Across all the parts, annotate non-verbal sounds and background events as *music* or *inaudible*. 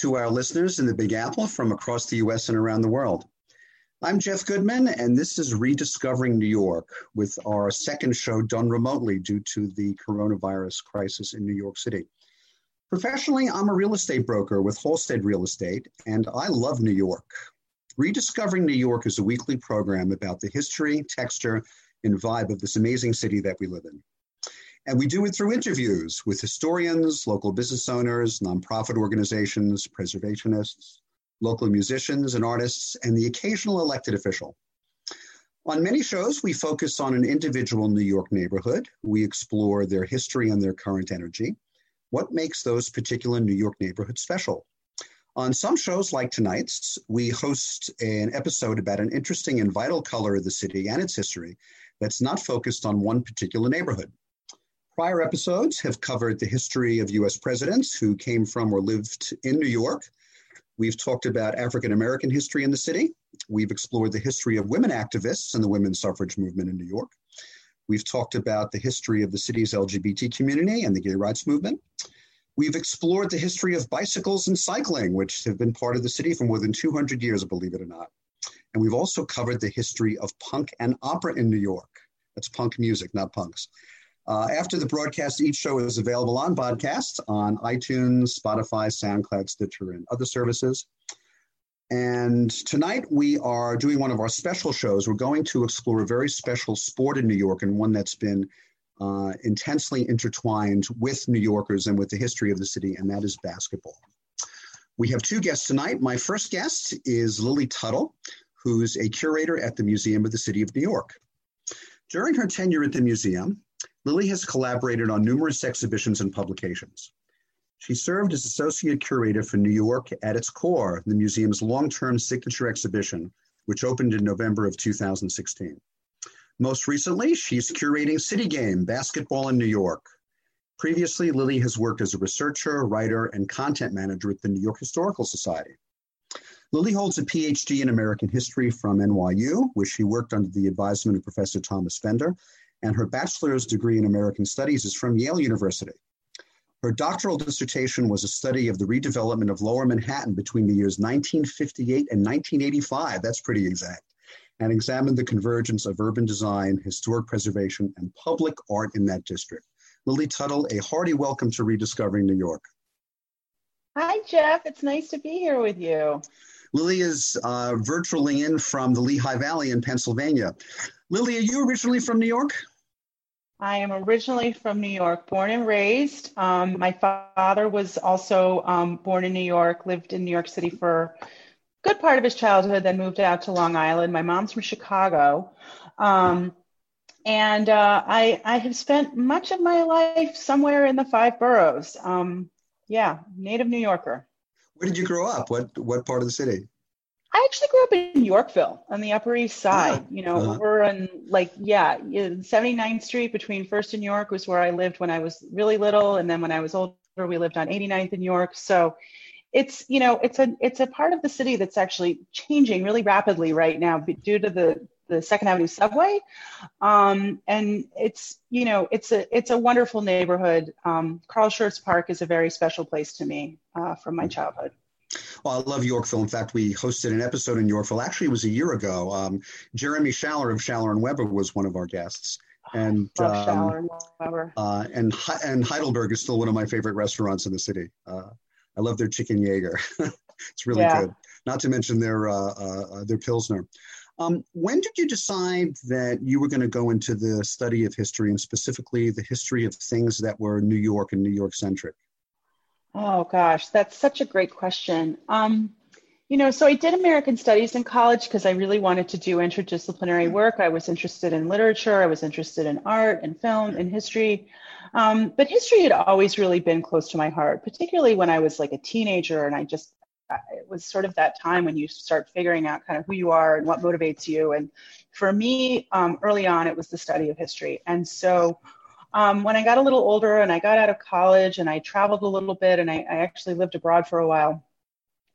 To our listeners in the Big Apple from across the US and around the world. I'm Jeff Goodman, and this is Rediscovering New York with our second show done remotely due to the coronavirus crisis in New York City. Professionally, I'm a real estate broker with Halstead Real Estate, and I love New York. Rediscovering New York is a weekly program about the history, texture, and vibe of this amazing city that we live in. And we do it through interviews with historians, local business owners, nonprofit organizations, preservationists, local musicians and artists, and the occasional elected official. On many shows, we focus on an individual New York neighborhood. We explore their history and their current energy. What makes those particular New York neighborhoods special? On some shows, like tonight's, we host an episode about an interesting and vital color of the city and its history that's not focused on one particular neighborhood. Prior episodes have covered the history of US presidents who came from or lived in New York, We've talked about African American history in the city. We've explored the history of women activists and the women's suffrage movement in New York. We've talked about the history of the city's LGBT community and the gay rights movement. We've explored the history of bicycles and cycling, which have been part of the city for more than 200 years, believe it or not. And we've also covered the history of punk and opera in New York. That's punk music, not punks. Uh, after the broadcast, each show is available on podcast on iTunes, Spotify, SoundCloud, Stitcher, and other services. And tonight we are doing one of our special shows. We're going to explore a very special sport in New York and one that's been uh, intensely intertwined with New Yorkers and with the history of the city, and that is basketball. We have two guests tonight. My first guest is Lily Tuttle, who's a curator at the Museum of the City of New York. During her tenure at the museum, Lily has collaborated on numerous exhibitions and publications. She served as associate curator for New York at its core, the museum's long-term signature exhibition, which opened in November of 2016. Most recently, she's curating City Game basketball in New York. Previously, Lily has worked as a researcher, writer, and content manager at the New York Historical Society. Lily holds a PhD in American history from NYU, where she worked under the advisement of Professor Thomas Bender and her bachelor's degree in American Studies is from Yale University. Her doctoral dissertation was a study of the redevelopment of Lower Manhattan between the years 1958 and 1985. That's pretty exact. And examined the convergence of urban design, historic preservation, and public art in that district. Lily Tuttle, a hearty welcome to Rediscovering New York. Hi, Jeff. It's nice to be here with you. Lily is uh, virtually in from the Lehigh Valley in Pennsylvania. Lily, are you originally from New York? I am originally from New York, born and raised. Um, my father was also um, born in New York, lived in New York City for a good part of his childhood, then moved out to Long Island. My mom's from Chicago. Um, and uh, I, I have spent much of my life somewhere in the five boroughs. Um, yeah, native New Yorker. Where did you grow up? What, what part of the city? I actually grew up in Yorkville on the Upper East Side. You know, uh-huh. we're on like, yeah, 79th Street between First and York was where I lived when I was really little. And then when I was older, we lived on 89th in York. So it's, you know, it's a, it's a part of the city that's actually changing really rapidly right now due to the, the Second Avenue subway. Um, and it's, you know, it's a, it's a wonderful neighborhood. Um, Carl Schurz Park is a very special place to me uh, from my childhood. Well, I love Yorkville. In fact, we hosted an episode in Yorkville. Actually, it was a year ago. Um, Jeremy Schaller of Schaller and Weber was one of our guests. And *sighs* um, and, uh, and and Heidelberg is still one of my favorite restaurants in the city. Uh, I love their chicken Jaeger. *laughs* it's really yeah. good. Not to mention their uh, uh, uh, their pilsner. Um, when did you decide that you were going to go into the study of history and specifically the history of things that were New York and New York centric? Oh gosh, that's such a great question. Um, you know, so I did American Studies in college because I really wanted to do interdisciplinary work. I was interested in literature, I was interested in art and film and history. Um, but history had always really been close to my heart, particularly when I was like a teenager and I just, it was sort of that time when you start figuring out kind of who you are and what motivates you. And for me, um, early on, it was the study of history. And so um, when I got a little older and I got out of college and I traveled a little bit and I, I actually lived abroad for a while,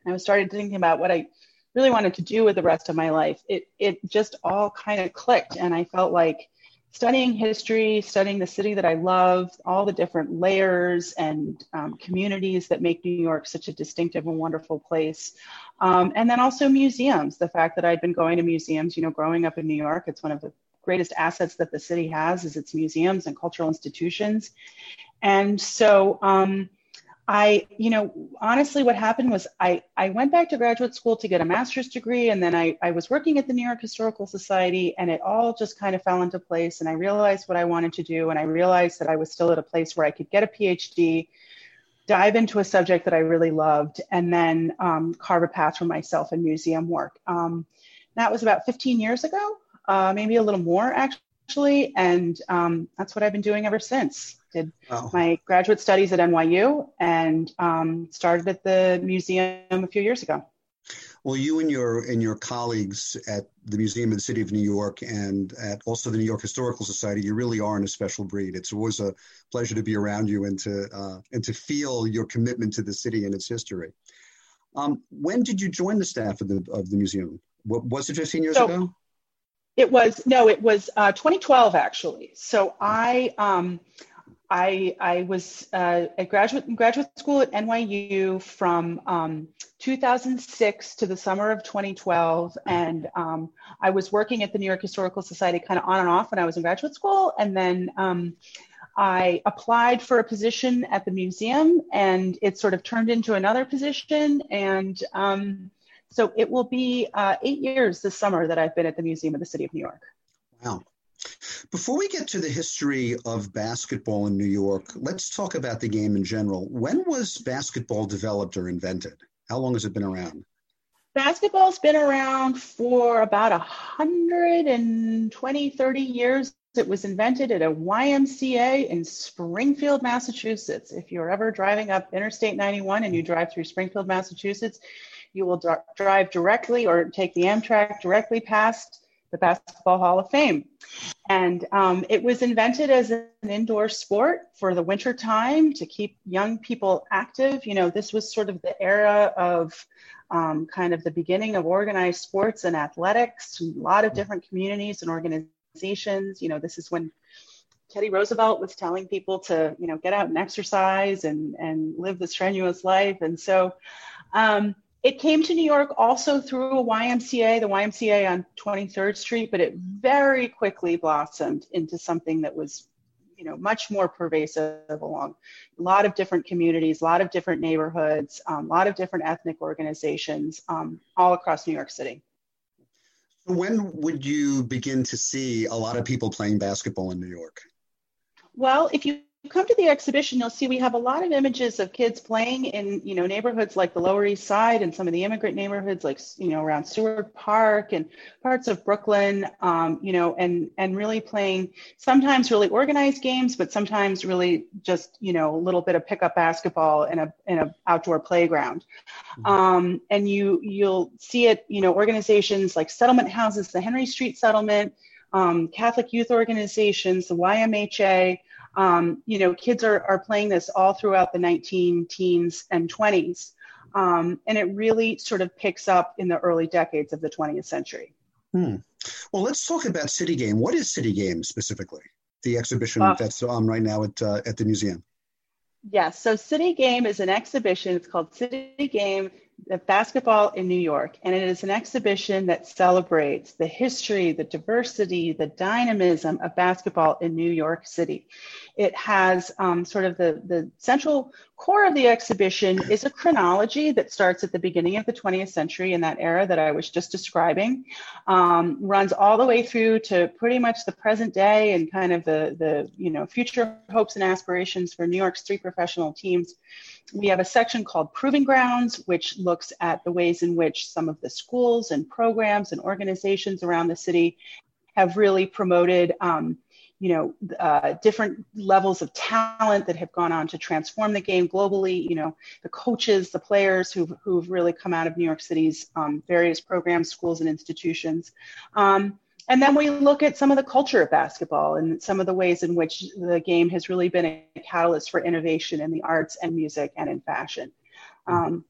I started thinking about what I really wanted to do with the rest of my life. It it just all kind of clicked, and I felt like studying history, studying the city that I love, all the different layers and um, communities that make New York such a distinctive and wonderful place. Um, and then also museums, the fact that I'd been going to museums, you know, growing up in New York, it's one of the greatest assets that the city has is its museums and cultural institutions. And so, um, I, you know, honestly, what happened was I, I went back to graduate school to get a master's degree, and then I, I was working at the New York Historical Society, and it all just kind of fell into place. And I realized what I wanted to do, and I realized that I was still at a place where I could get a PhD, dive into a subject that I really loved, and then um, carve a path for myself in museum work. Um, that was about 15 years ago, uh, maybe a little more actually, and um, that's what I've been doing ever since did oh. my graduate studies at NYU and um, started at the museum a few years ago. Well, you and your and your colleagues at the Museum of the City of New York and at also the New York Historical Society, you really are in a special breed. It's always a pleasure to be around you and to uh, and to feel your commitment to the city and its history. Um, when did you join the staff of the of the museum? What, was it 15 years so, ago? It was no, it was uh, 2012 actually. So I um, I, I was uh, at graduate graduate school at NYU from um, 2006 to the summer of 2012, and um, I was working at the New York Historical Society kind of on and off when I was in graduate school, and then um, I applied for a position at the museum, and it sort of turned into another position, and um, so it will be uh, eight years this summer that I've been at the Museum of the City of New York. Wow. Before we get to the history of basketball in New York, let's talk about the game in general. When was basketball developed or invented? How long has it been around? Basketball's been around for about 120, 30 years. It was invented at a YMCA in Springfield, Massachusetts. If you're ever driving up Interstate 91 and you drive through Springfield, Massachusetts, you will drive directly or take the Amtrak directly past the Basketball Hall of Fame. And um, it was invented as an indoor sport for the winter time to keep young people active. You know, this was sort of the era of um, kind of the beginning of organized sports and athletics, a lot of different communities and organizations. You know, this is when Teddy Roosevelt was telling people to, you know, get out and exercise and, and live the strenuous life. And so, um, it came to New York also through a YMCA, the YMCA on 23rd Street, but it very quickly blossomed into something that was, you know, much more pervasive along a lot of different communities, a lot of different neighborhoods, um, a um, lot of different ethnic organizations um, all across New York City. When would you begin to see a lot of people playing basketball in New York? Well, if you come to the exhibition, you'll see we have a lot of images of kids playing in, you know, neighborhoods like the Lower East Side and some of the immigrant neighborhoods like, you know, around Seward Park and parts of Brooklyn, um, you know, and and really playing sometimes really organized games, but sometimes really just, you know, a little bit of pickup basketball in a in a outdoor playground. Mm-hmm. Um, and you you'll see it, you know, organizations like settlement houses, the Henry Street Settlement, um, Catholic youth organizations, the YMHA um, you know, kids are, are playing this all throughout the 19 teens and 20s. Um, and it really sort of picks up in the early decades of the 20th century. Hmm. Well, let's talk about City Game. What is City Game specifically? The exhibition uh, that's on right now at, uh, at the museum. Yes, so City Game is an exhibition. It's called City Game Basketball in New York, and it is an exhibition that celebrates the history, the diversity, the dynamism of basketball in New York City. It has um, sort of the, the central core of the exhibition is a chronology that starts at the beginning of the 20th century in that era that I was just describing, um, runs all the way through to pretty much the present day and kind of the, the you know future hopes and aspirations for New York's three professional teams. We have a section called Proving Grounds, which looks at the ways in which some of the schools and programs and organizations around the city have really promoted um, you know, uh, different levels of talent that have gone on to transform the game globally. You know, the coaches, the players who've, who've really come out of New York City's um, various programs, schools, and institutions. Um, and then we look at some of the culture of basketball and some of the ways in which the game has really been a catalyst for innovation in the arts and music and in fashion. Um,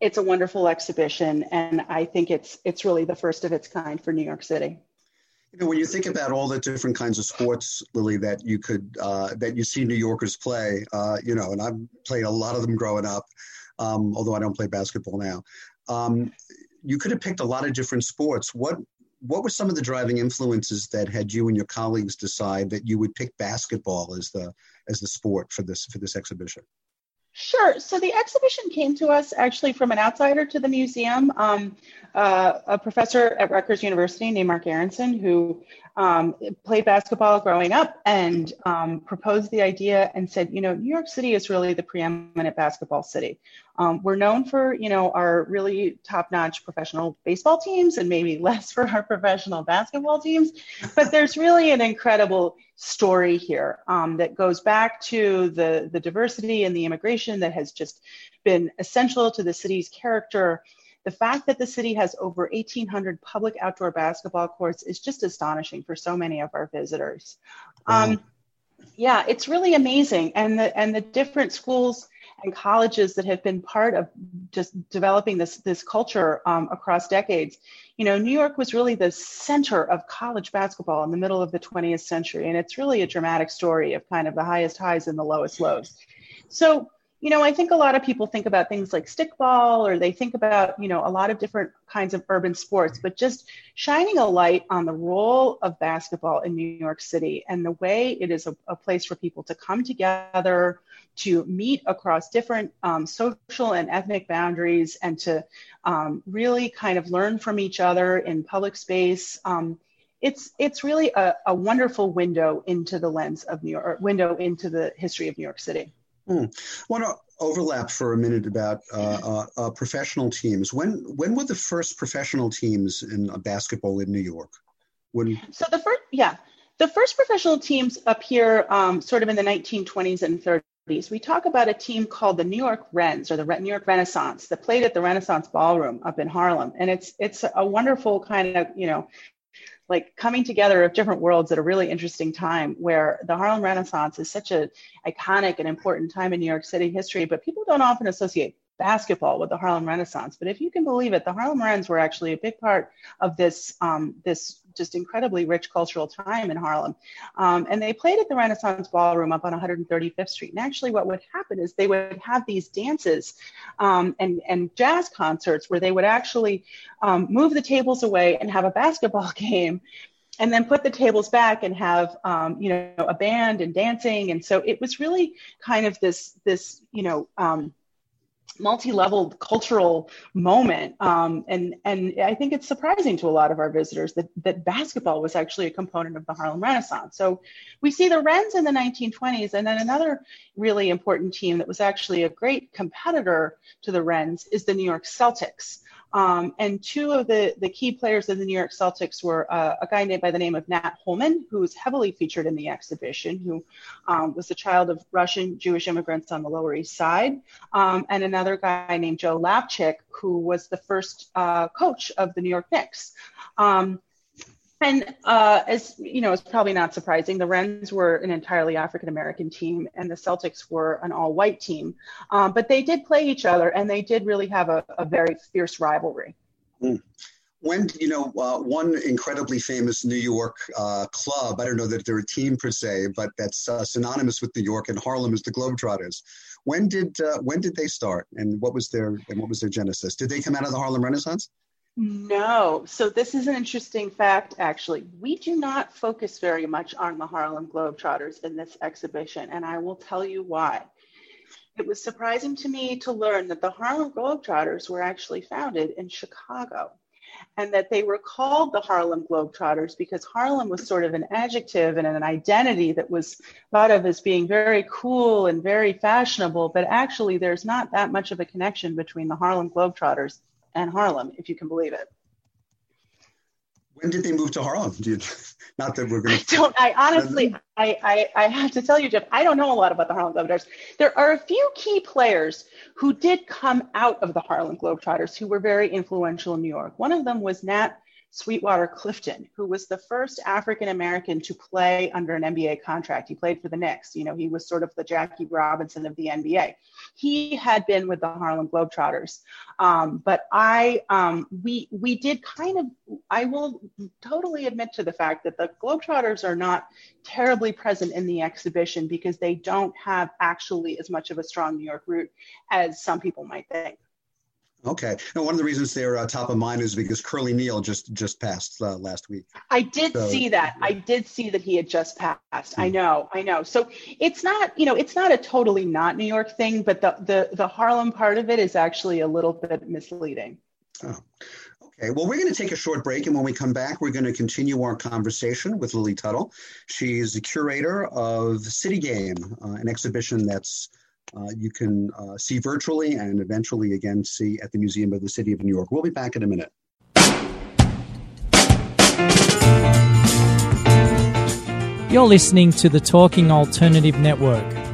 it's a wonderful exhibition, and I think it's it's really the first of its kind for New York City. You know, when you think about all the different kinds of sports, Lily, that you could uh, that you see New Yorkers play, uh, you know, and I've played a lot of them growing up, um, although I don't play basketball now. Um, you could have picked a lot of different sports. What what were some of the driving influences that had you and your colleagues decide that you would pick basketball as the as the sport for this for this exhibition? Sure. So the exhibition came to us actually from an outsider to the museum, um, uh, a professor at Rutgers University named Marc Aronson, who um, played basketball growing up and um, proposed the idea and said, you know, New York City is really the preeminent basketball city. Um, we're known for, you know, our really top-notch professional baseball teams and maybe *laughs* less for our professional basketball teams, but there's really an incredible story here um, that goes back to the, the diversity and the immigration that has just been essential to the city's character the fact that the city has over 1,800 public outdoor basketball courts is just astonishing for so many of our visitors. Wow. Um, yeah, it's really amazing, and the and the different schools and colleges that have been part of just developing this this culture um, across decades. You know, New York was really the center of college basketball in the middle of the 20th century, and it's really a dramatic story of kind of the highest highs and the lowest lows. So you know, I think a lot of people think about things like stickball or they think about, you know, a lot of different kinds of urban sports, but just shining a light on the role of basketball in New York City and the way it is a, a place for people to come together, to meet across different um, social and ethnic boundaries, and to um, really kind of learn from each other in public space. Um, it's it's really a, a wonderful window into the lens of New York, window into the history of New York City. Hmm. I want to overlap for a minute about uh, uh, uh, professional teams. When when were the first professional teams in uh, basketball in New York? When so the first yeah the first professional teams appear um, sort of in the 1920s and 30s. We talk about a team called the New York Rens or the New York Renaissance that played at the Renaissance Ballroom up in Harlem, and it's it's a wonderful kind of you know like coming together of different worlds at a really interesting time where the Harlem Renaissance is such an iconic and important time in New York City history, but people don't often associate basketball with the Harlem Renaissance. But if you can believe it, the Harlem Rens were actually a big part of this um, this just incredibly rich cultural time in Harlem. Um, and they played at the Renaissance Ballroom up on 135th Street. And actually, what would happen is they would have these dances um, and, and jazz concerts where they would actually um, move the tables away and have a basketball *laughs* game and then put the tables back and have um, you know a band and dancing and so it was really kind of this this you know um, multi-level cultural moment. Um, and and i think it's surprising to a lot of our visitors that that basketball was actually a component of the harlem renaissance. So we see the rens in the 1920s and then another really important team that was actually a great competitor to the rens is the new york celtics um, and two of the, the key players of the New York Celtics were uh, a guy named by the name of Nat Holman, who was heavily featured in the exhibition, who um, was the child of Russian Jewish immigrants on the Lower East Side, um, and another guy named Joe Lapchick, who was the first uh, coach of the New York Knicks. And uh, as you know, it's probably not surprising. The Rens were an entirely African American team, and the Celtics were an all-white team. Um, but they did play each other, and they did really have a, a very fierce rivalry. Mm. When you know uh, one incredibly famous New York uh, club, I don't know that they're a team per se, but that's uh, synonymous with New York and Harlem is the Globetrotters. When did uh, when did they start, and what was their and what was their genesis? Did they come out of the Harlem Renaissance? No. So this is an interesting fact, actually. We do not focus very much on the Harlem Globetrotters in this exhibition, and I will tell you why. It was surprising to me to learn that the Harlem Globetrotters were actually founded in Chicago and that they were called the Harlem Globetrotters because Harlem was sort of an adjective and an identity that was thought of as being very cool and very fashionable, but actually there's not that much of a connection between the Harlem Globetrotters and Harlem, if you can believe it. When did they move to Harlem? You, not that we're going to. I don't. I honestly, I, I, I have to tell you, Jeff. I don't know a lot about the Harlem Globetrotters. There are a few key players who did come out of the Harlem Globetrotters who were very influential in New York. One of them was Nat Sweetwater Clifton, who was the first African American to play under an NBA contract. He played for the Knicks. You know, he was sort of the Jackie Robinson of the NBA. He had been with the Harlem Globetrotters, um, but I um, we we did kind of. I will totally admit to the fact that the Globetrotters are not terribly present in the exhibition because they don't have actually as much of a strong New York root as some people might think. Okay. And one of the reasons they're uh, top of mind is because Curly Neal just just passed uh, last week. I did so, see that. Yeah. I did see that he had just passed. Mm-hmm. I know. I know. So it's not, you know, it's not a totally not New York thing, but the the the Harlem part of it is actually a little bit misleading. Oh. Okay, well, we're going to take a short break, and when we come back, we're going to continue our conversation with Lily Tuttle. She's the curator of City Game, uh, an exhibition that's you can uh, see virtually and eventually again see at the Museum of the City of New York. We'll be back in a minute. You're listening to the Talking Alternative Network.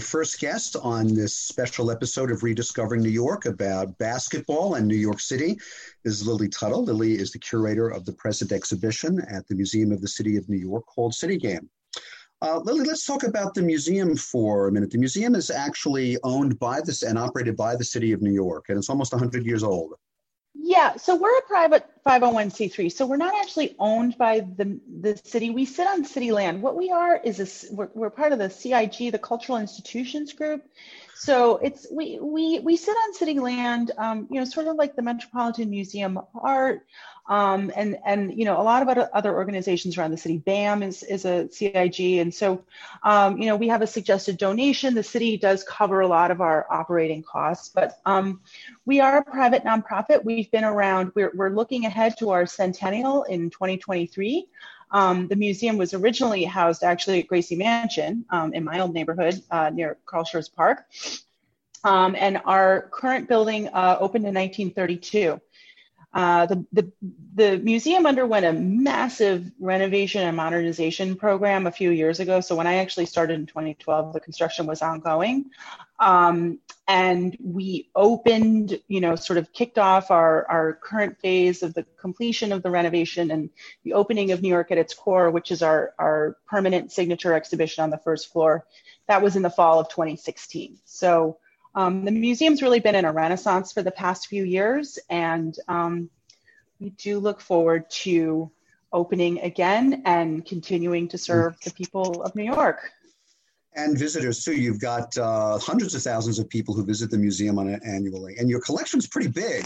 First guest on this special episode of Rediscovering New York about basketball and New York City is Lily Tuttle. Lily is the curator of the present exhibition at the Museum of the City of New York called City Game. Uh, Lily, let's talk about the museum for a minute. The museum is actually owned by this and operated by the City of New York, and it's almost 100 years old. Yeah, so we're a private 501c3. So we're not actually owned by the, the city. We sit on city land. What we are is a, we're, we're part of the CIG, the Cultural Institutions Group. So it's we we we sit on city land, um, you know, sort of like the Metropolitan Museum of Art, um, and and you know a lot of other organizations around the city. BAM is is a CIG, and so um, you know we have a suggested donation. The city does cover a lot of our operating costs, but um, we are a private nonprofit. We've been around. We're we're looking ahead to our centennial in 2023. Um, the museum was originally housed actually at Gracie Mansion um, in my old neighborhood uh, near Carl Schurz Park. Um, and our current building uh, opened in 1932. Uh, the, the, the museum underwent a massive renovation and modernization program a few years ago. So when I actually started in 2012, the construction was ongoing. Um, and we opened, you know, sort of kicked off our, our current phase of the completion of the renovation and the opening of New York at its core, which is our, our permanent signature exhibition on the first floor. That was in the fall of 2016. So um, the museum's really been in a renaissance for the past few years, and um, we do look forward to opening again and continuing to serve the people of New York. And visitors too. You've got uh, hundreds of thousands of people who visit the museum on it annually, and your collection's pretty big.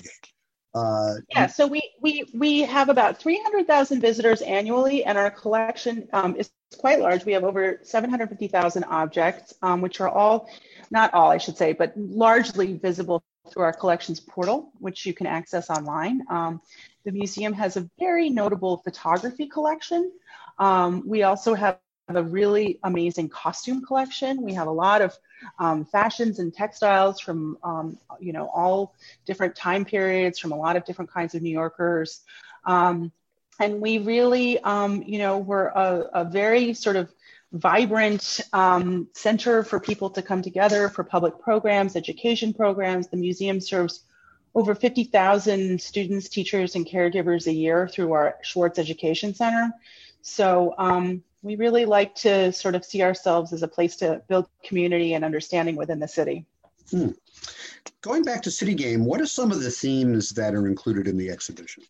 Uh, yeah, so we we we have about 300,000 visitors annually, and our collection um, is quite large. We have over 750,000 objects, um, which are all, not all, I should say, but largely visible through our collections portal, which you can access online. Um, the museum has a very notable photography collection. Um, we also have a really amazing costume collection. We have a lot of um, fashions and textiles from um, you know all different time periods from a lot of different kinds of New Yorkers. Um, and we really, um, you know, we're a, a, very sort of vibrant um, center for people to come together for public programs, education programs. The museum serves over 50,000 students, teachers, and caregivers a year through our Schwartz Education Center. So um, we really like to sort of see ourselves as a place to build community and understanding within the city. Hmm. Going back to City Game, what are some of the themes that are included in the exhibition?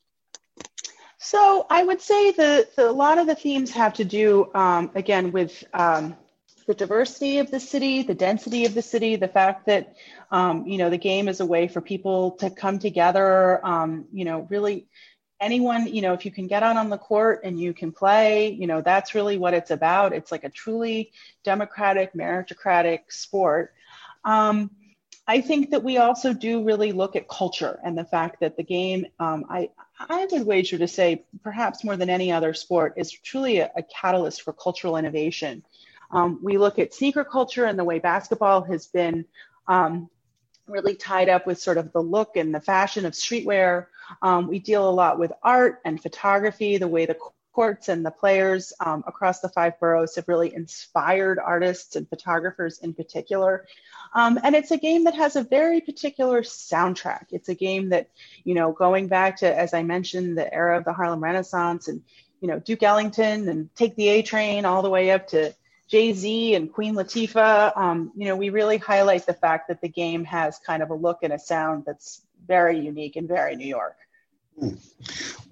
So I would say that a lot of the themes have to do, um, again, with um, the diversity of the city, the density of the city, the fact that, um, you know, the game is a way for people to come together, um, you know, really anyone, you know, if you can get out on the court and you can play, you know, that's really what it's about. It's like a truly democratic, meritocratic sport. Um, I think that we also do really look at culture and the fact that the game, um, I, I would wager to say, perhaps more than any other sport, is truly a, a catalyst for cultural innovation. Um, we look at sneaker culture and the way basketball has been um, really tied up with sort of the look and the fashion of streetwear. Um, we deal a lot with art and photography, the way the courts and the players um, across the five boroughs have really inspired artists and photographers in particular. Um, and it's a game that has a very particular soundtrack. It's a game that, you know, going back to, as I mentioned, the era of the Harlem Renaissance and, you know, Duke Ellington and Take the A Train all the way up to Jay Z and Queen Latifah. Um, you know, we really highlight the fact that the game has kind of a look and a sound that's very unique and very New York.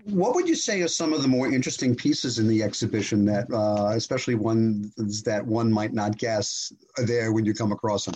What would you say are some of the more interesting pieces in the exhibition that, uh, especially ones that one might not guess are there when you come across them?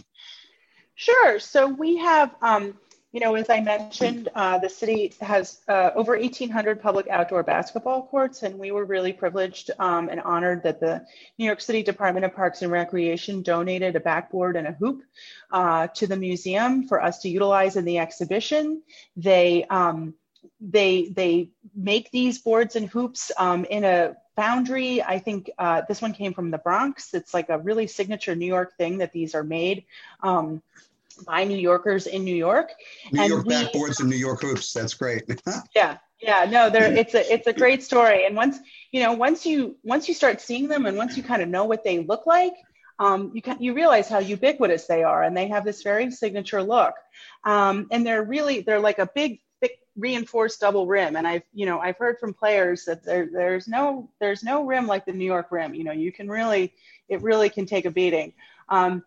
Sure. So we have um, you know, as I mentioned, uh, the city has uh, over 1,800 public outdoor basketball courts, and we were really privileged um, and honored that the New York City Department of Parks and Recreation donated a backboard and a hoop uh, to the museum for us to utilize in the exhibition. They um, they they make these boards and hoops um, in a foundry. I think uh, this one came from the Bronx. It's like a really signature New York thing that these are made. Um, by New Yorkers in New York. New and York we, backboards and New York hoops. That's great. *laughs* yeah, yeah, no, there it's a it's a great story. And once you know, once you once you start seeing them, and once you kind of know what they look like, um, you can, you realize how ubiquitous they are, and they have this very signature look. Um, and they're really they're like a big reinforced double rim. And i've you know i've heard from players that there, there's no there's no rim like the new york rim. You know you can really it really can take a beating. Um,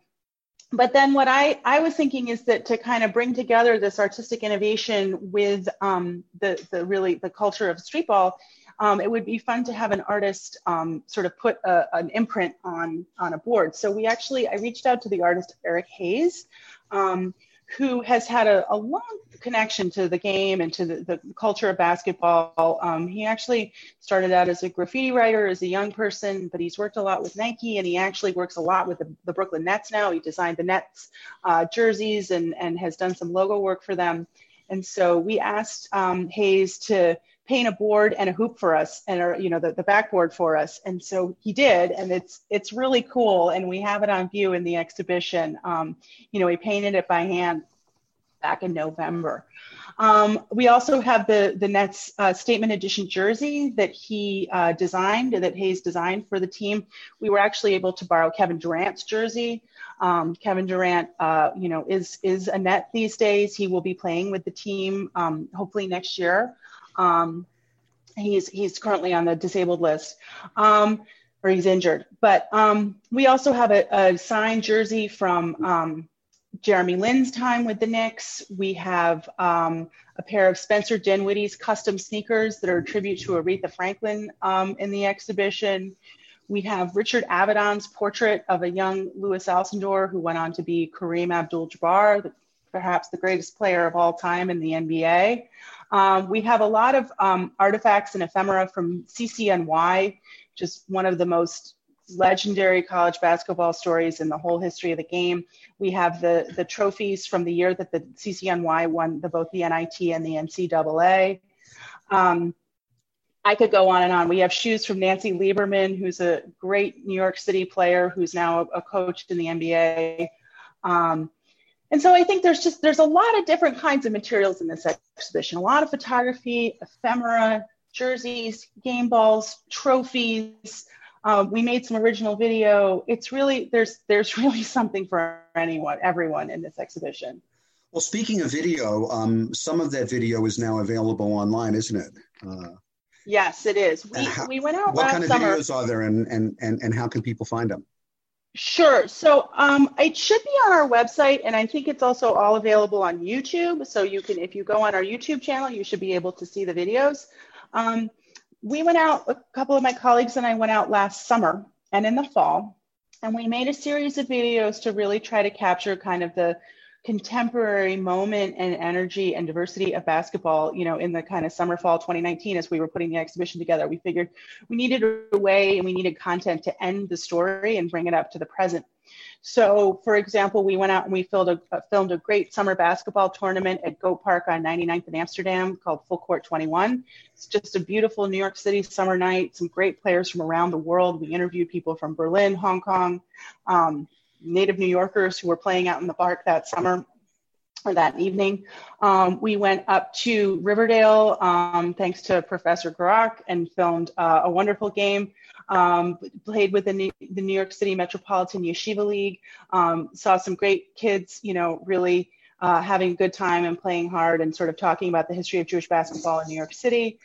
but then what I, I was thinking is that to kind of bring together this artistic innovation with um, the, the really the culture of streetball, um, it would be fun to have an artist um, sort of put a, an imprint on, on a board. So we actually, I reached out to the artist Eric Haze, um, who has had a, a, long connection to the game and to the, the culture of basketball. Um, he actually started out as a graffiti writer as a young person, but he's worked a lot with Nike and he actually works a lot with the, the Brooklyn Nets now. He designed the Nets uh, jerseys and, and has done some logo work for them. And so we asked um, Haze to paint a board and a hoop for us and or, you know the, the backboard for us. And so he did and it's it's really cool. And we have it on view in the exhibition. Um, you know he painted it by hand back in november. Um, we also have the the nets uh, statement edition jersey that he uh, designed that haze designed for the team. We were actually able to borrow kevin durant's jersey. Um, Kevin Durant, uh, you know, is is a net these days. He will be playing with the team um, hopefully next year. Um, he's he's currently on the disabled list, um, or he's injured. But um, we also have a, a signed jersey from um, Jeremy Lin's time with the Knicks. We have um, a pair of Spencer Dinwiddie's custom sneakers that are a tribute to Aretha Franklin um, in the exhibition. We have Richard Avedon's portrait of a young Louis Alcindor who went on to be Kareem Abdul-Jabbar, perhaps the greatest player of all time in the NBA. Um, we have a lot of um, artifacts and ephemera from CCNY, just one of the most legendary college basketball stories in the whole history of the game. We have the, the trophies from the year that the CCNY won the, both the NIT and the NCAA. Um, I could go on and on. We have shoes from Nancy Lieberman, who's a great New York City player who's now a coach in the NBA. Um, and so I think there's just there's a lot of different kinds of materials in this exhibition. A lot of photography, ephemera, jerseys, game balls, trophies. Um, we made some original video. It's really there's there's *laughs* really something for anyone, everyone in this exhibition. Well, speaking of video, um, some of that video is now available online, isn't it? Uh, yes, it is. We, how, we went out What kind of summer. videos are there, and, and and and how can people find them? Sure. So um, it should be on our website, and I think it's also all available on YouTube. So you can, if you go on our YouTube channel, you should be able to see the videos. Um, we went out, a couple of my colleagues and I went out last summer and in the fall, and we made a series of videos to really try to capture kind of the contemporary moment and energy and diversity of basketball, you know, in the kind of summer fall 2019 as we were putting the exhibition together. We figured we needed a way and we needed content to end the story and bring it up to the present. So, for example, we went out and we filmed a, uh, filmed a great summer basketball tournament at Goat Park on 99th in Amsterdam called Full Court 21. It's just a beautiful New York City summer night, some great players from around the world. We interviewed people from Berlin, Hong Kong, um, native New Yorkers who were playing out in the park that summer or that evening. Um, we went up to Riverdale, um, thanks to Professor Gurock, and filmed uh, a wonderful game. Um, played with the New, the New, York City Metropolitan Yeshiva League. Um, saw some great kids, you know, really uh, having a good time and playing hard and sort of talking about the history of Jewish basketball in New York City.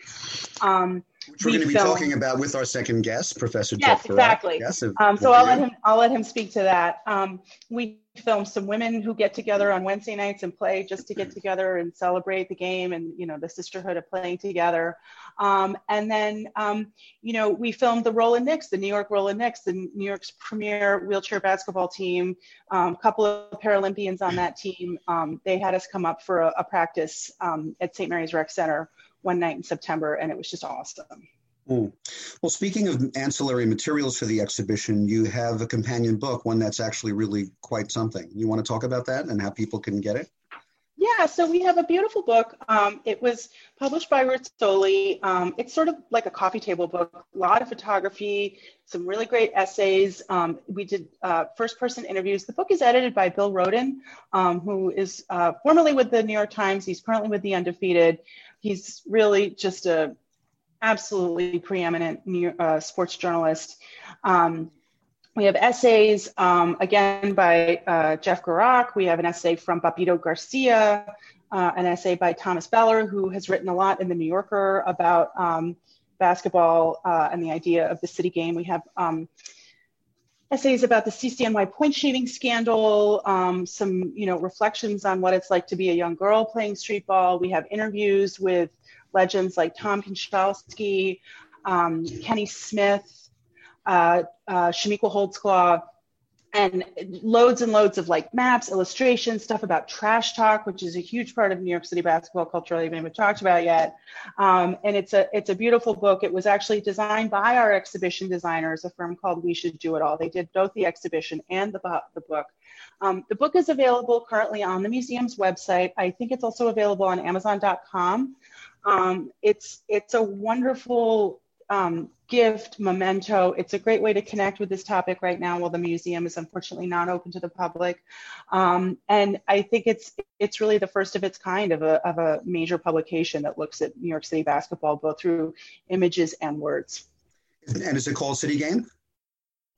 Which we're going to be filmed, talking about with our second guest, Professor yes, Jeff exactly. Yes, um, so I'll let him. I'll let him speak to that. Um, we filmed some women who get together on Wednesday nights and play just to get together and celebrate the game and you know the sisterhood of playing together. Um, and then um, you know we filmed the Rolling Knicks, the New York Rolling Knicks, the New York's premier wheelchair basketball team. A um, couple of Paralympians on that team. Um, they had us come up for a, a practice um, at St. Mary's Rec Center one night in September, and it was just awesome. Mm. Well, speaking of ancillary materials for the exhibition, you have a companion book, one that's actually really quite something. You want to talk about that and how people can get it? Yeah, so we have a beautiful book. Um, it was published by Rizzoli. Um, it's sort of like a coffee table book, a lot of photography, some really great essays. Um, we did uh, first person interviews. The book is edited by Bill Rhoden, um, who is uh, formerly with the New York Times. He's currently with The Undefeated. He's really just a absolutely preeminent uh, sports journalist. Um, we have essays, um, again, by uh, Jeff Gurock. We have an essay from Bobbito Garcia, uh, an essay by Thomas Beller, who has written a lot in The New Yorker about um, basketball uh, and the idea of the city game. We have um, essays about the CCNY point shaving scandal, um, some you know reflections on what it's like to be a young girl playing street ball. We have interviews with legends like Tom Konchalski, um, Kenny Smith, uh, uh, Holdsclaw, and loads and loads of like maps, illustrations, stuff about trash talk, which is a huge part of New York City basketball culture I haven't even talked about yet. Um, and it's a it's a beautiful book. It was actually designed by our exhibition designers, a firm called We Should Do It All. They did both the exhibition and the, the book. Um, the book is available currently on the museum's website. I think it's also available on Amazon.com. Um, it's it's a wonderful um, gift, memento. It's a great way to connect with this topic right now while the museum is unfortunately not open to the public. Um, and I think it's it's really the first of its kind of a, of a major publication that looks at New York City basketball both through images and words. And is it called City Game?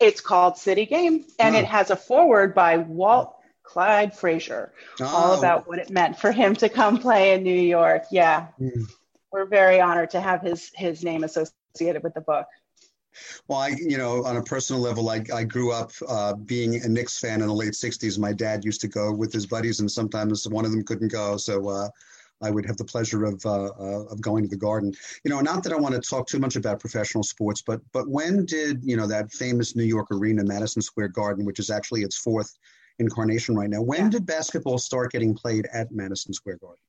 It's called City Game, and oh. it has a foreword by Walt Clyde Frazier, oh. all about what it meant for him to come play in New York. Yeah. Mm we're very honored to have his his name associated with the book. Well, I, you know, on a personal level, I, I grew up uh, being a Knicks fan in the late '60s. My dad used to go with his buddies, and sometimes one of them couldn't go, so uh, I would have the pleasure of uh, uh of going to the Garden. You know, not that I want to talk too much about professional sports, but but when did you know that famous New York arena, Madison Square Garden, which is actually its fourth incarnation right now? When yeah. did basketball start getting played at Madison Square Garden?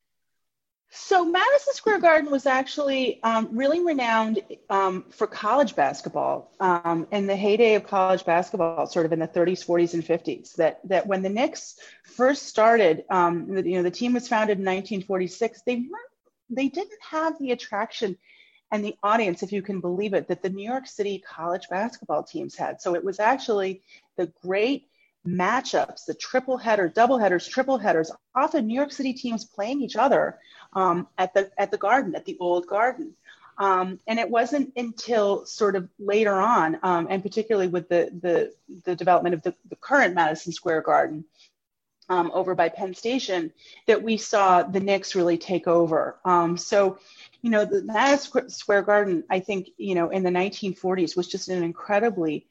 So Madison Square Garden was actually um, really renowned um, for college basketball um, in the heyday of college basketball, sort of in the 30s, 40s, and 50s. That that when the Knicks first started, um, you know, the team was founded in 1946. They weren't, they didn't have the attraction and the audience, if you can believe it, that the New York City college basketball teams had. So it was actually the great matchups, the triple header, double headers, triple headers, often New York City teams playing each other at the at the Garden, at the old Garden. Um, and it wasn't until sort of later on, um, and particularly with the the, the development of the, the current Madison Square Garden um, over by Penn Station, that we saw the Knicks really take over. Um, so, you know, the Madison Square Garden, I think, you know, in the 1940s was just an incredibly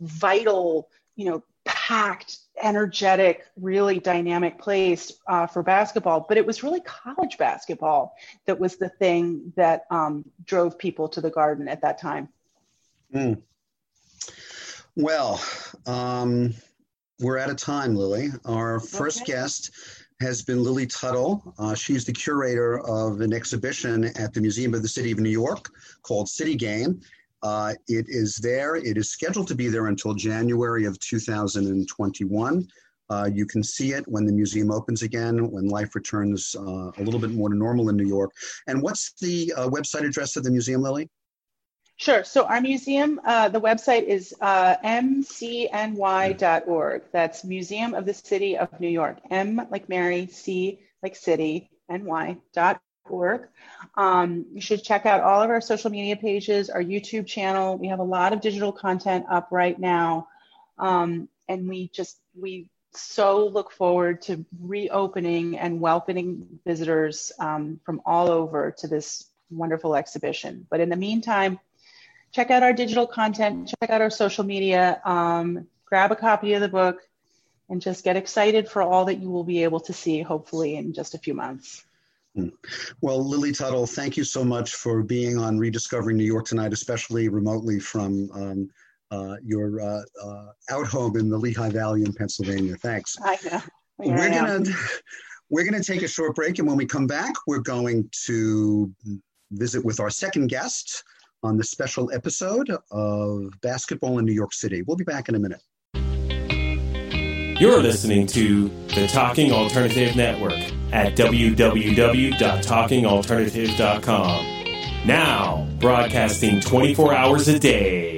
vital, you know, packed, energetic, really dynamic place uh, for basketball. But it was really college basketball that was the thing that um, drove people to the garden at that time. Mm. Well, um, we're out of time, Lily. Our first okay. guest has been Lily Tuttle. Uh, she's the curator of an exhibition at the Museum of the City of New York called City Game. Uh, it is there. It is scheduled to be there until January of 2021. Uh, you can see it when the museum opens again, when life returns uh, a little bit more to normal in New York. And what's the uh, website address of the museum, Lily? Sure. So our museum, uh, the website is uh, mcny.org. That's Museum of the City of New York. M like Mary, C like City, ny.org org. Um, you should check out all of our social media pages, our YouTube channel. We have a lot of digital content up right now. Um, and we just, we so look forward to reopening and welcoming visitors um, from all over to this wonderful exhibition. But in the meantime, check out our digital content, check out our social media, um, grab a copy of the book, and just get excited for all that you will be able to see, hopefully, in just a few months. Well, Lily Tuttle, thank you so much for being on Rediscovering New York tonight, especially remotely from um, uh, your uh, uh, out home in the Lehigh Valley in Pennsylvania. Thanks. I know. we're gonna we're gonna take a short break, and when we come back, we're going to visit with our second guest on the special episode of Basketball in New York City. We'll be back in a minute. You're listening to the Talking Alternative Network at www.talkingalternative.com. Now, broadcasting 24 hours a day.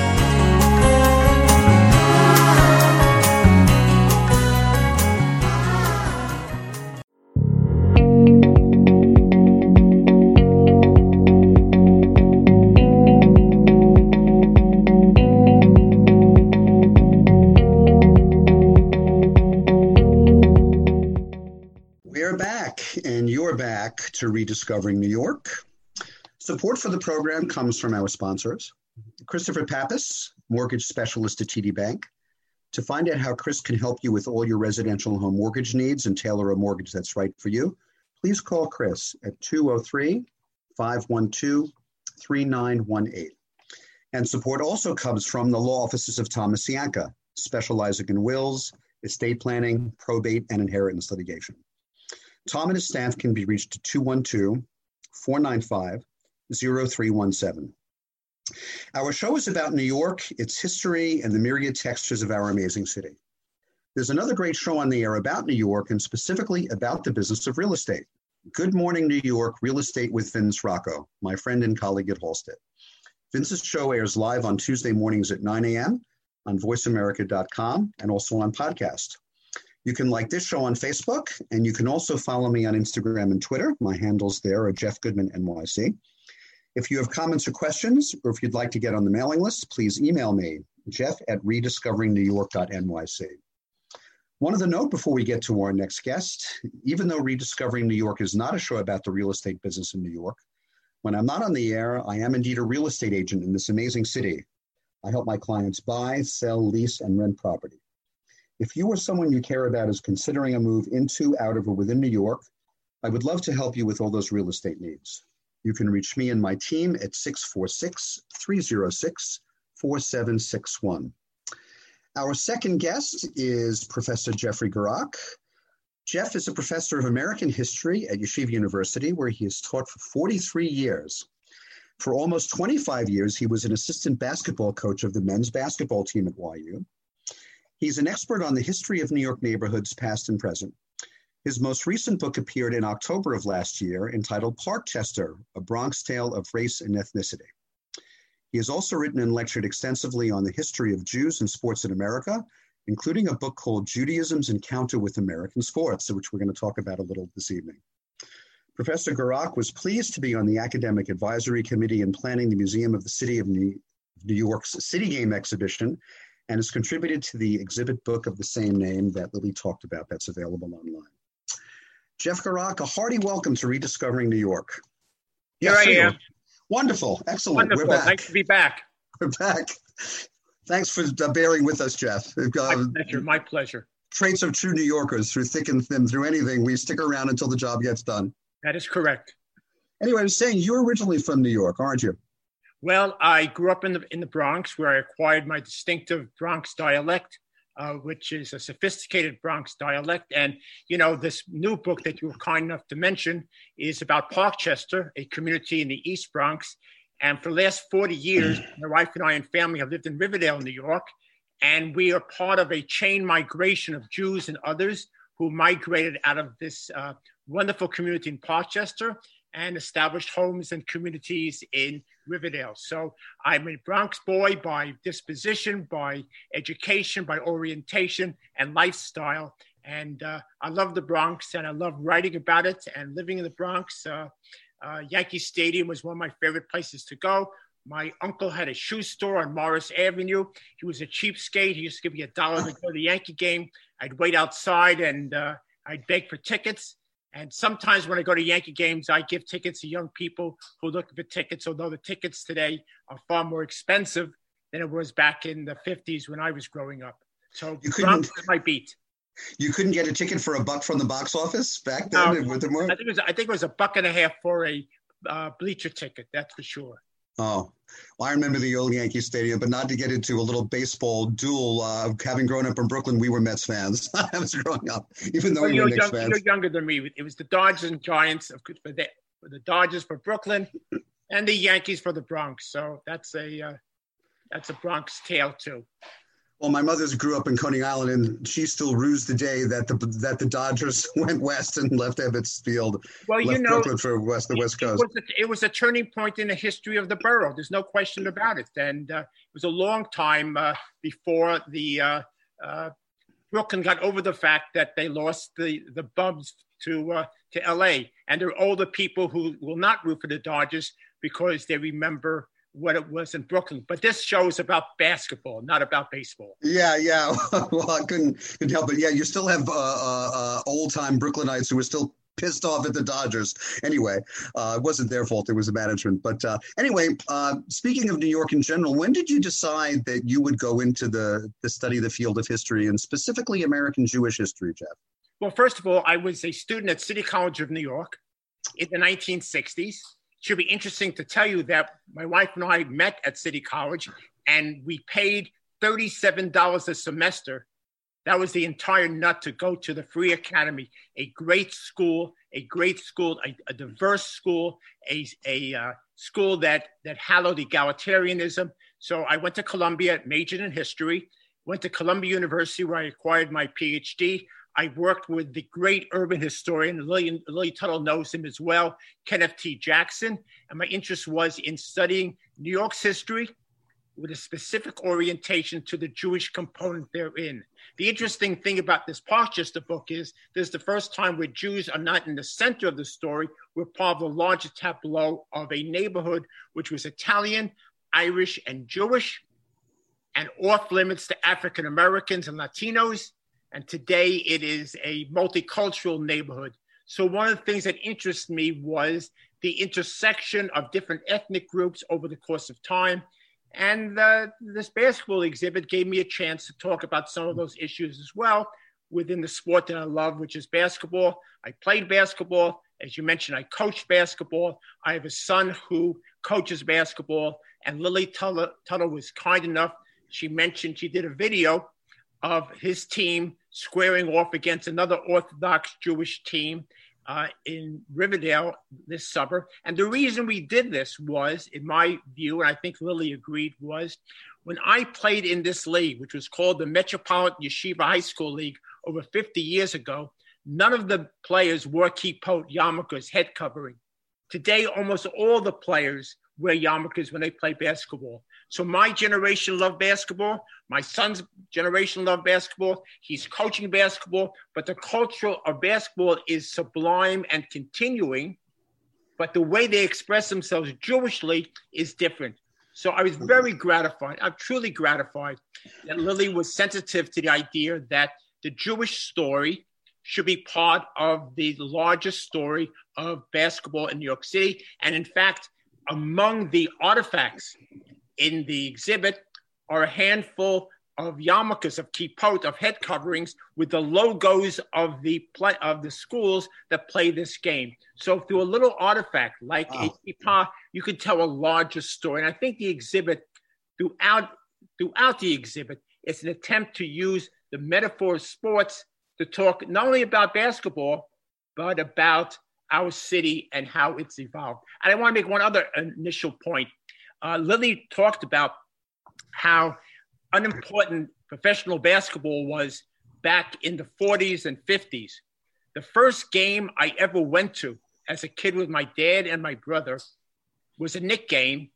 To Rediscovering New York. Support for the program comes from our sponsors Christopher Pappas, mortgage specialist at TD Bank. To find out how Chris can help you with all your residential home mortgage needs and tailor a mortgage that's right for you, please call Chris at 203 512 3918. And support also comes from the law offices of Thomas Cianca, specializing in wills, estate planning, probate, and inheritance litigation. Tom and his staff can be reached at 212 495 0317. Our show is about New York, its history, and the myriad textures of our amazing city. There's another great show on the air about New York and specifically about the business of real estate. Good Morning New York Real Estate with Vince Rocco, my friend and colleague at Halstead. Vince's show airs live on Tuesday mornings at 9 a.m. on voiceamerica.com and also on podcast. You can like this show on Facebook, and you can also follow me on Instagram and Twitter. My handles there are Jeff Goodman NYC. If you have comments or questions, or if you'd like to get on the mailing list, please email me, jeff at rediscoveringnewyork.nyc. One other note before we get to our next guest even though Rediscovering New York is not a show about the real estate business in New York, when I'm not on the air, I am indeed a real estate agent in this amazing city. I help my clients buy, sell, lease, and rent property. If you or someone you care about is considering a move into, out of, or within New York, I would love to help you with all those real estate needs. You can reach me and my team at 646 306 4761. Our second guest is Professor Jeffrey Gurock. Jeff is a professor of American history at Yeshiva University, where he has taught for 43 years. For almost 25 years, he was an assistant basketball coach of the men's basketball team at YU. He's an expert on the history of New York neighborhoods, past and present. His most recent book appeared in October of last year entitled Parkchester A Bronx Tale of Race and Ethnicity. He has also written and lectured extensively on the history of Jews and sports in America, including a book called Judaism's Encounter with American Sports, which we're going to talk about a little this evening. Professor Gurock was pleased to be on the Academic Advisory Committee in planning the Museum of the City of New York's City Game exhibition and has contributed to the exhibit book of the same name that Lily talked about that's available online. Jeff Gurock, a hearty welcome to Rediscovering New York. Here yes, I am. Wonderful. Excellent. Wonderful. We're back. Thanks to be back. We're back. Thanks for uh, bearing with us, Jeff. My uh, pleasure. My pleasure. Traits of true New Yorkers through thick and thin, through anything. We stick around until the job gets done. That is correct. Anyway, I was saying you're originally from New York, aren't you? Well, I grew up in the in the Bronx, where I acquired my distinctive Bronx dialect uh, which is a sophisticated Bronx dialect. And, you know, this new book that you were kind enough to mention is about Parkchester, a community in the East Bronx. And for the last 40 years, my wife and I and family have lived in Riverdale, New York. And we are part of a chain migration of Jews and others who migrated out of this uh, wonderful community in Parkchester and established homes and communities in Riverdale. So I'm a Bronx boy by disposition, by education, by orientation, and lifestyle. And uh, I love the Bronx and I love writing about it and living in the Bronx. Uh, uh, Yankee Stadium was one of my favorite places to go. My uncle had a shoe store on Morris Avenue. He was a cheapskate. He used to give me a dollar to go to the Yankee game. I'd wait outside and uh, I'd beg for tickets. And sometimes when I go to Yankee games, I give tickets to young people who look for tickets, although the tickets today are far more expensive than it was back in the 50s when I was growing up. So you couldn't my beat. You couldn't get a ticket for a buck from the box office back then. No, I, think it was, I think it was a buck and a half for a uh, bleacher ticket. That's for sure. Oh, well, I remember the old Yankee Stadium, but not to get into a little baseball duel. Uh, having grown up in Brooklyn, we were Mets fans. *laughs* I was growing up, even though well, we were Knicks young, fans. You're younger than me. It was the Dodgers and Giants of, for the, for the Dodgers for Brooklyn, and the Yankees for the Bronx. So that's a uh, that's a Bronx tale too. Well, my mother's grew up in Coney Island, and she still rues the day that the that the Dodgers *laughs* went west and left Ebbets Field. Well, you know, Brooklyn for west the West Coast. It was, a, it was, a, turning point in the history of the borough. There's no question about it, and uh, it was a long time uh, before the uh, uh Brooklyn got over the fact that they lost the the Bums to uh, to L.A. And there are older people who will not root for the Dodgers because they remember what it was in Brooklyn. But this show is about basketball, not about baseball. Yeah, yeah. *laughs* well, I couldn't, couldn't help it. Yeah, you still have uh, uh, uh old time Brooklynites who are still pissed off at the Dodgers. Anyway, uh, it wasn't their fault; it was the management. But uh, anyway, uh, speaking of New York in general, when did you decide that you would go into the the study of the field of history and specifically American Jewish history, Jeff? Well, first of all, I was a student at City College of New York in the 1960s. Should be interesting to tell you that my wife and I met at City College, and we paid $37 a semester that was the entire nut to go to the Free Academy, a great school, a great school, a, a diverse school, a, a uh, school that, that hallowed egalitarianism. So I went to Columbia, majored in history, went to Columbia University where I acquired my PhD. I worked with the great urban historian, Lily, Lily Tuttle knows him as well, Kenneth T. Jackson. And my interest was in studying New York's history with a specific orientation to the Jewish component therein. The interesting thing about this Parkchester book is this is the first time where Jews are not in the center of the story. We're part of the larger tableau of a neighborhood which was Italian, Irish, and Jewish, and off limits to African Americans and Latinos. And today it is a multicultural neighborhood. So, one of the things that interests me was the intersection of different ethnic groups over the course of time and this basketball exhibit gave me a chance to talk about some of those issues as well within the sport that I love, which is basketball. I played basketball. As you mentioned, I coached basketball. I have a son who coaches basketball. And Lily Tuttle, Tuttle was kind enough. She mentioned she did a video of his team squaring off against another Orthodox Jewish team uh, in Riverdale this summer. And the reason we did this was, in my view, and I think Lily agreed, was when I played in this league, which was called the Metropolitan Yeshiva High School League over 50 years ago, none of the players wore kippot yarmulkes, head covering. Today, almost all the players wear yarmulkes when they play basketball. So my generation loved basketball. My son's generation loved basketball. He's coaching basketball, but the culture of basketball is sublime and continuing. But the way they express themselves Jewishly is different. So I was very gratified. I'm truly gratified that Lily was sensitive to the idea that the Jewish story should be part of the largest story of basketball in New York City. And in fact, among the artifacts in the exhibit are a handful of yarmulkes of kippot of head coverings with the logos of the play of the schools that play this game. So through a little artifact like wow. a kippah, you could tell a larger story. And I think the exhibit throughout throughout the exhibit, it's an attempt to use the metaphor of sports to talk not only about basketball, but about our city and how it's evolved. And I want to make one other initial point uh, Lily talked about how unimportant professional basketball was back in the 40s and 50s. The first game I ever went to as a kid with my dad and my brother was a Knick game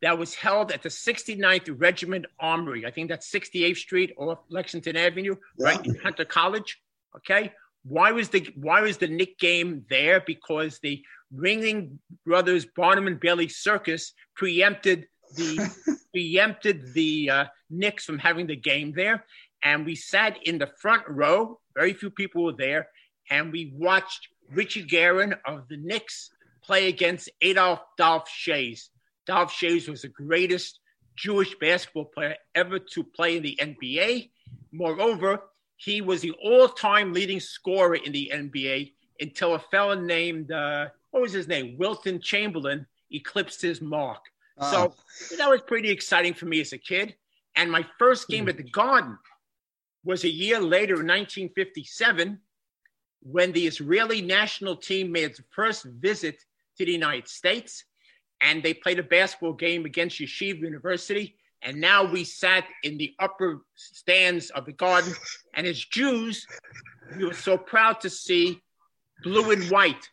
that was held at the 69th Regiment Armory. I think that's 68th Street or Lexington Avenue, yeah. right in Hunter College. Okay. Why was the why was the Knick game there? Because the Ringling Brothers Barnum and Bailey Circus preempted the *laughs* preempted the uh, Knicks from having the game there, and we sat in the front row. Very few people were there, and we watched Richie Guerin of the Knicks play against Adolf Dolph Schayes. Dolph Schayes was the greatest Jewish basketball player ever to play in the NBA. Moreover, he was the all-time leading scorer in the NBA until a fellow named uh, what was his name? Wilton Chamberlain eclipsed his mark. Oh. So that was pretty exciting for me as a kid. And my first game at the Garden was a year later, in 1957, when the Israeli national team made its first visit to the United States. And they played a basketball game against Yeshiva University. And now we sat in the upper stands of the garden. And as Jews, we were so proud to see blue and white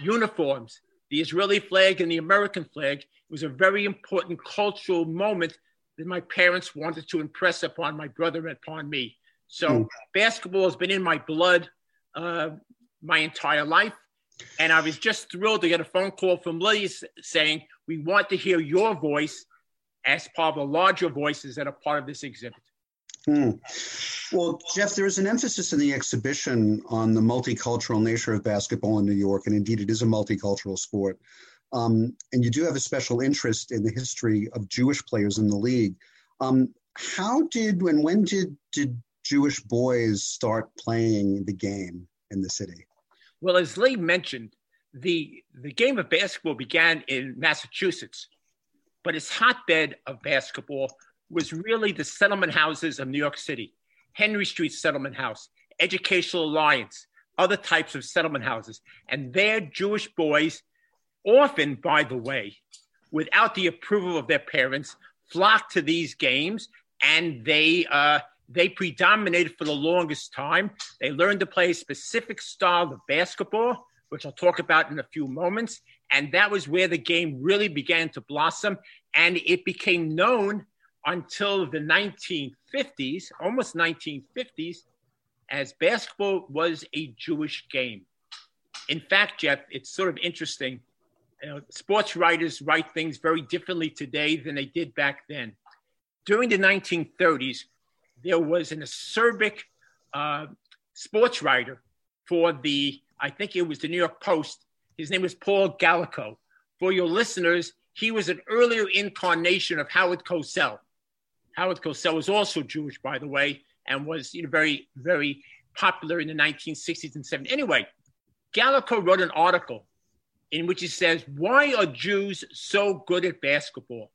uniforms, the Israeli flag and the American flag. It was a very important cultural moment that my parents wanted to impress upon my brother and upon me. So mm. basketball has been in my blood uh, my entire life. And I was just thrilled to get a phone call from Lily saying, We want to hear your voice as part of the larger voices that are part of this exhibit. Hmm. Well, Jeff, there is an emphasis in the exhibition on the multicultural nature of basketball in New York, and indeed it is a multicultural sport. Um, and you do have a special interest in the history of Jewish players in the league. Um, how did and when did did Jewish boys start playing the game in the city? Well, as Lee mentioned, the the game of basketball began in Massachusetts, but its hotbed of basketball was really the settlement houses of New York City, Henry Street Settlement House, Educational Alliance, other types of settlement houses, and their Jewish boys, often, by the way, without the approval of their parents, flocked to these games, and they uh, they predominated for the longest time. They learned to play a specific style of basketball, which I'll talk about in a few moments. And that was where the game really began to blossom. And it became known until the 1950s, almost 1950s, as basketball was a Jewish game. In fact, Jeff, it's sort of interesting. You know, sports writers write things very differently today than they did back then. During the 1930s, there was an acerbic uh, sports writer for the, I think it was the New York Post. His name was Paul Gallico. For your listeners, he was an earlier incarnation of Howard Cosell. Howard Cosell was also Jewish, by the way, and was you know, very, very popular in the 1960s and 70s. Anyway, Gallico wrote an article in which he says, Why are Jews so good at basketball?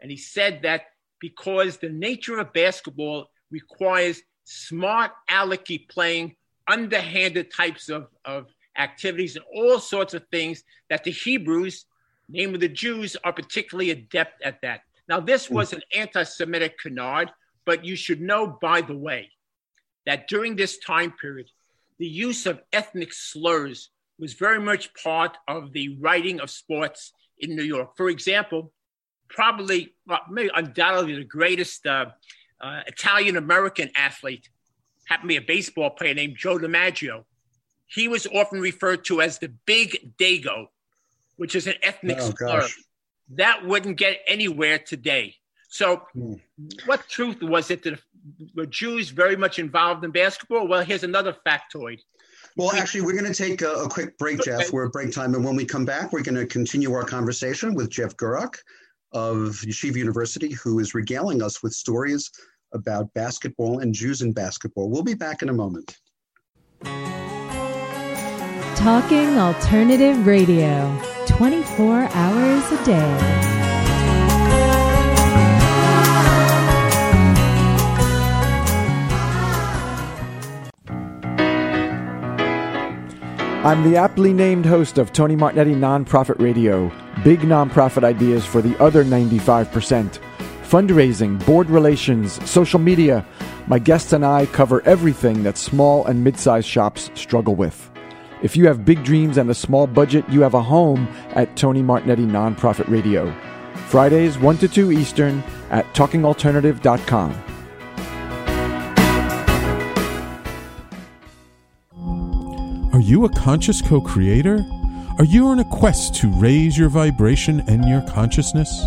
And he said that because the nature of basketball requires smart alecky playing, underhanded types of, of activities, and all sorts of things that the Hebrews, name of the Jews, are particularly adept at that. Now, this hmm. was an anti Semitic canard, but you should know, by the way, that during this time period, the use of ethnic slurs was very much part of the writing of sports in New York. For example, probably, well, maybe undoubtedly the greatest uh, uh, Italian American athlete, happened to be a baseball player named Joe DiMaggio. He was often referred to as the Big Dago, which is an ethnic oh, slur. Gosh. That wouldn't get anywhere today. So, hmm. what truth was it that were Jews very much involved in basketball? Well, here's another factoid. Well, actually, we're going to take a, a quick break, Jeff. We're at break time. And when we come back, we're going to continue our conversation with Jeff Gurock of Yeshiva University, who is regaling us with stories about basketball and Jews in basketball. We'll be back in a moment. Talking Alternative Radio, 24 hours a day. I'm the aptly named host of Tony Martignetti Nonprofit Radio, big nonprofit ideas for the other 95% fundraising, board relations, social media. My guests and I cover everything that small and mid sized shops struggle with. If you have big dreams and a small budget, you have a home at Tony Martignetti Nonprofit Radio. Fridays, 1 to 2 Eastern at talkingalternative.com. Are you a conscious co creator? Are you on a quest to raise your vibration and your consciousness?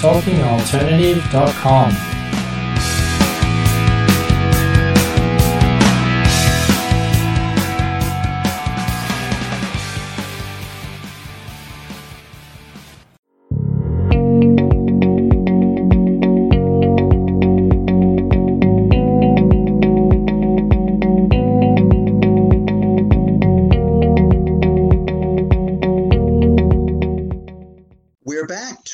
talkingalternative.com.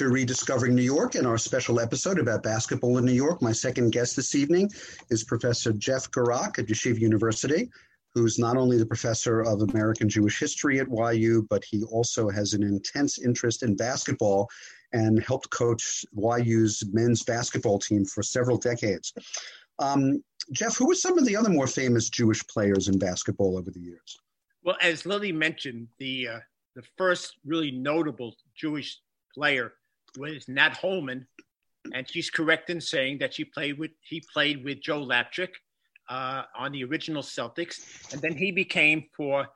Rediscovering New York and our special episode about basketball in New York. My second guest this evening is Professor Jeff Gurock at Yeshiva University, who's not only the professor of American Jewish history at YU, but he also has an intense interest in basketball and helped coach YU's men's basketball team for several decades. Um, Jeff, who were some of the other more famous Jewish players in basketball over the years? Well, as Lily mentioned, the uh, the first really notable Jewish player was Nat Holman, and she's correct in saying that she played with he played with Joe Lapchick uh, on the original Celtics, and then he became for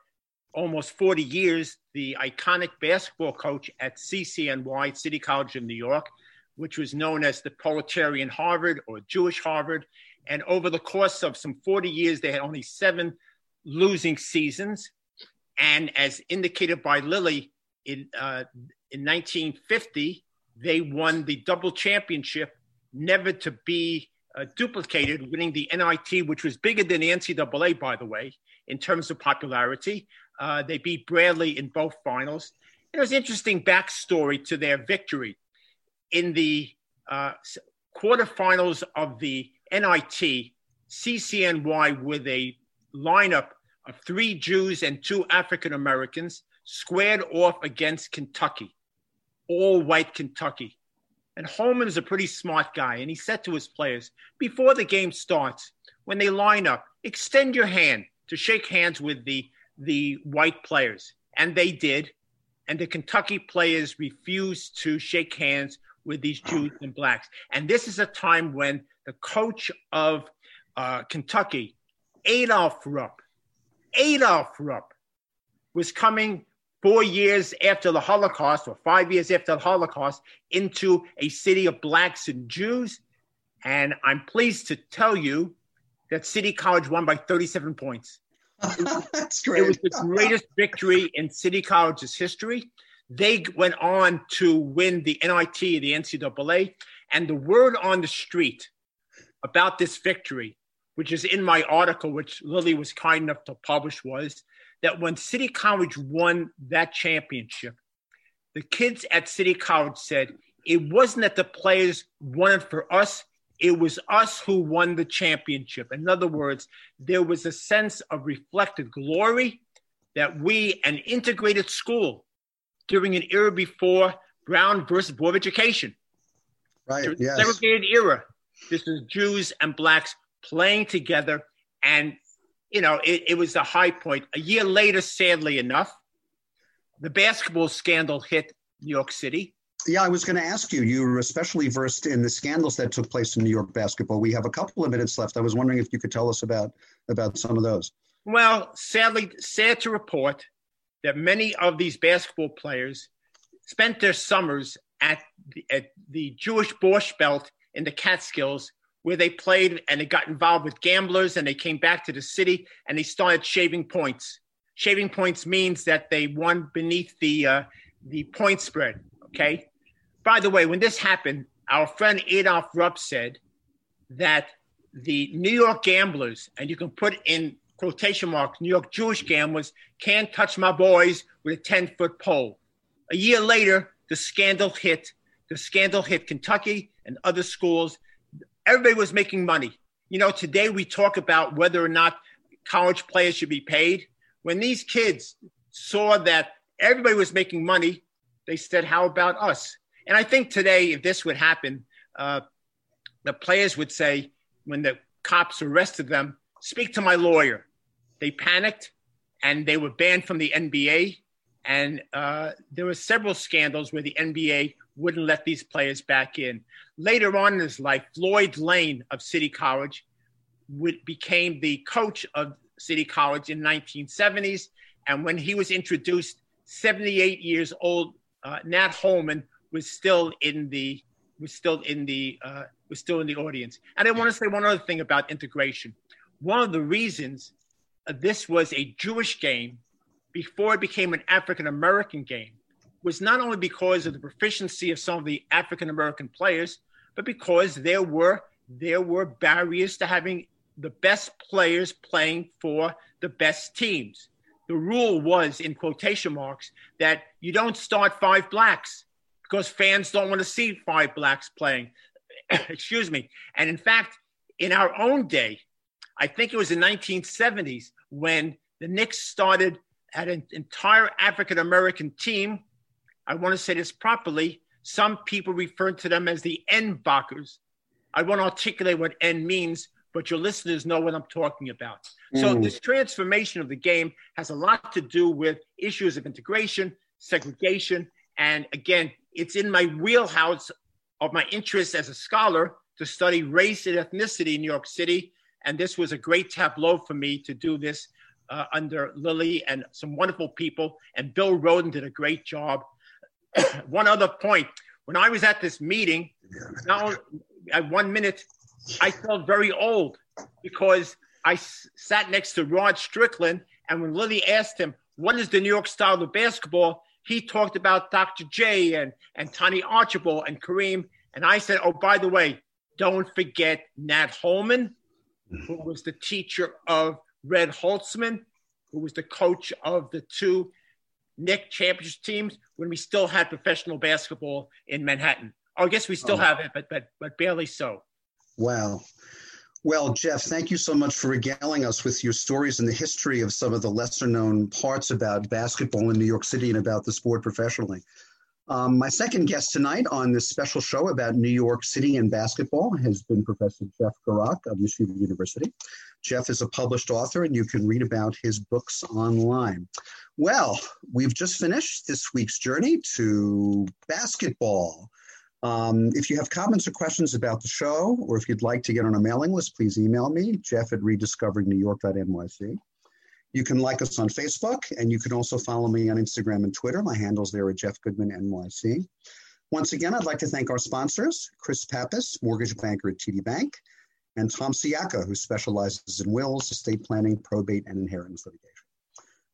almost 40 years the iconic basketball coach at CCNY, City College of New York, which was known as the Proletarian Harvard or Jewish Harvard. And over the course of some 40 years, they had only seven losing seasons. And as indicated by Lily, in, uh, in 1950, they won the double championship, never to be uh, duplicated, winning the NIT, which was bigger than the NCAA, by the way, in terms of popularity. Uh, they beat Bradley in both finals. There's interesting backstory to their victory. In the uh, quarterfinals of the NIT, CCNY, with a lineup of three Jews and two African Americans, squared off against Kentucky, all white Kentucky. And Holman is a pretty smart guy. And he said to his players, before the game starts, when they line up, extend your hand to shake hands with the, the white players. And they did. And the Kentucky players refused to shake hands with these Jews and blacks. And this is a time when the coach of uh, Kentucky, Adolph Rupp, Adolph Rupp was coming four years after the Holocaust, or five years after the Holocaust, into a city of blacks and Jews. And I'm pleased to tell you that City College won by 37 points. *laughs* That's great. It was the greatest victory in City College's history. They went on to win the NIT, the NCAA, and the word on the street about this victory, which is in my article, which Lily was kind enough to publish, was that when City College won that championship, the kids at City College said it wasn't that the players won it for us, it was us who won the championship. In other words, there was a sense of reflected glory that we, an integrated school during an era before Brown versus Board of Education, right? Yes. Segregated era. This is Jews and blacks playing together and you know, it, it was a high point. A year later, sadly enough, the basketball scandal hit New York City. Yeah, I was going to ask you. You were especially versed in the scandals that took place in New York basketball. We have a couple of minutes left. I was wondering if you could tell us about about some of those. Well, sadly, sad to report that many of these basketball players spent their summers at the, at the Jewish Borscht Belt in the Catskills where they played and they got involved with gamblers and they came back to the city and they started shaving points. Shaving points means that they won beneath the uh, the point spread. Okay. By the way, when this happened, our friend Adolph Rupp said that the New York gamblers, and you can put in quotation marks, New York Jewish gamblers, can't touch my boys with a 10 foot pole. A year later, the scandal hit. The scandal hit Kentucky and other schools everybody was making money. You know, today we talk about whether or not college players should be paid. When these kids saw that everybody was making money, they said, How about us? And I think today, if this would happen, uh, the players would say, when the cops arrested them, speak to my lawyer. They panicked and they were banned from the NBA. And uh, there were several scandals where the NBA wouldn't let these players back in. Later on in his life, Floyd Lane of City College would, became the coach of City College in 1970s. And when he was introduced, 78 years old, uh, Nat Holman was still in the was still in the uh, was still in the audience. And I want to say one other thing about integration. One of the reasons uh, this was a Jewish game before it became an African American game was not only because of the proficiency of some of the African American players, but because there were there were barriers to having the best players playing for the best teams. The rule was, in quotation marks, that you don't start five blacks because fans don't want to see five blacks playing. *coughs* Excuse me. And in fact, in our own day, I think it was the 1970s when the Knicks started at an entire African American team I want to say this properly. Some people refer to them as the N Bockers. I want to articulate what N means. but your listeners know what I'm talking about. So Mm. this transformation of the game has a lot to do with issues of integration, segregation, and again, it's in my wheelhouse of my interest as a scholar to study race and ethnicity in New York City. And this was a great tableau for me to do this uh, under Lily and some wonderful people. And Bill Roden did a great job. *coughs* one other point when I was at this meeting, now at one minute, I felt very old because I s- sat next to Rod Strickland. And when Lily asked him, What is the New York style of basketball? he talked about Dr. J and, and Tiny Archibald and Kareem. And I said, Oh, by the way, don't forget Nat Holman, who mm-hmm. was the teacher of Red Holzman, who was the coach of the two Knick championship teams when we still had professional basketball in Manhattan. Oh, I guess we still Oh. have it, but but but barely so. Wow. Well, Jeff, thank you so much for regaling us with your stories and the history of some of the lesser known parts about basketball in New York City and about the sport professionally. Um, my second guest tonight on this special show about New York City and basketball has been Professor Jeff Gurock of Michigan University. Jeff is a published author, and you can read about his books online. Well, we've just finished this week's journey to basketball. Um, if you have comments or questions about the show, or if you'd like to get on a mailing list, please email me, jeff at rediscoveringnewyork.nyc. You can like us on Facebook, and you can also follow me on Instagram and Twitter. My handles there are Jeff Goodman NYC. Once again, I'd like to thank our sponsors, Chris Pappas, mortgage banker at TD Bank, and Tom Siaka, who specializes in wills, estate planning, probate, and inheritance litigation.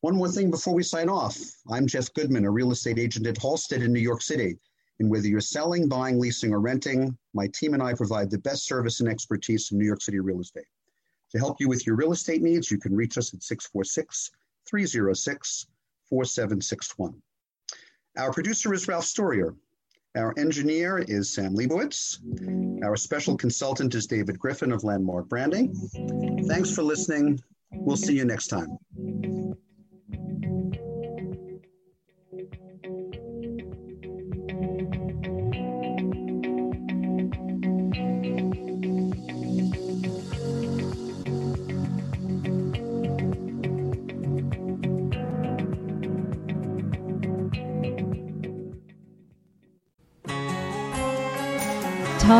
One more thing before we sign off. I'm Jeff Goodman, a real estate agent at Halstead in New York City. And whether you're selling, buying, leasing, or renting, my team and I provide the best service and expertise in New York City real estate. To help you with your real estate needs, you can reach us at 646 306 4761. Our producer is Ralph Storier. Our engineer is Sam Leibowitz. Our special consultant is David Griffin of Landmark Branding. Thanks for listening. We'll see you next time.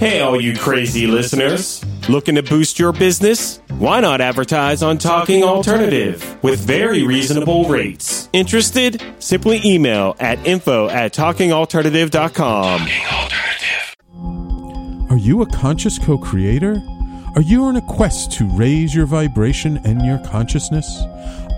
Hey, all you crazy listeners. Looking to boost your business? Why not advertise on Talking Alternative with very reasonable rates? Interested? Simply email at info at talkingalternative.com. Are you a conscious co creator? Are you on a quest to raise your vibration and your consciousness?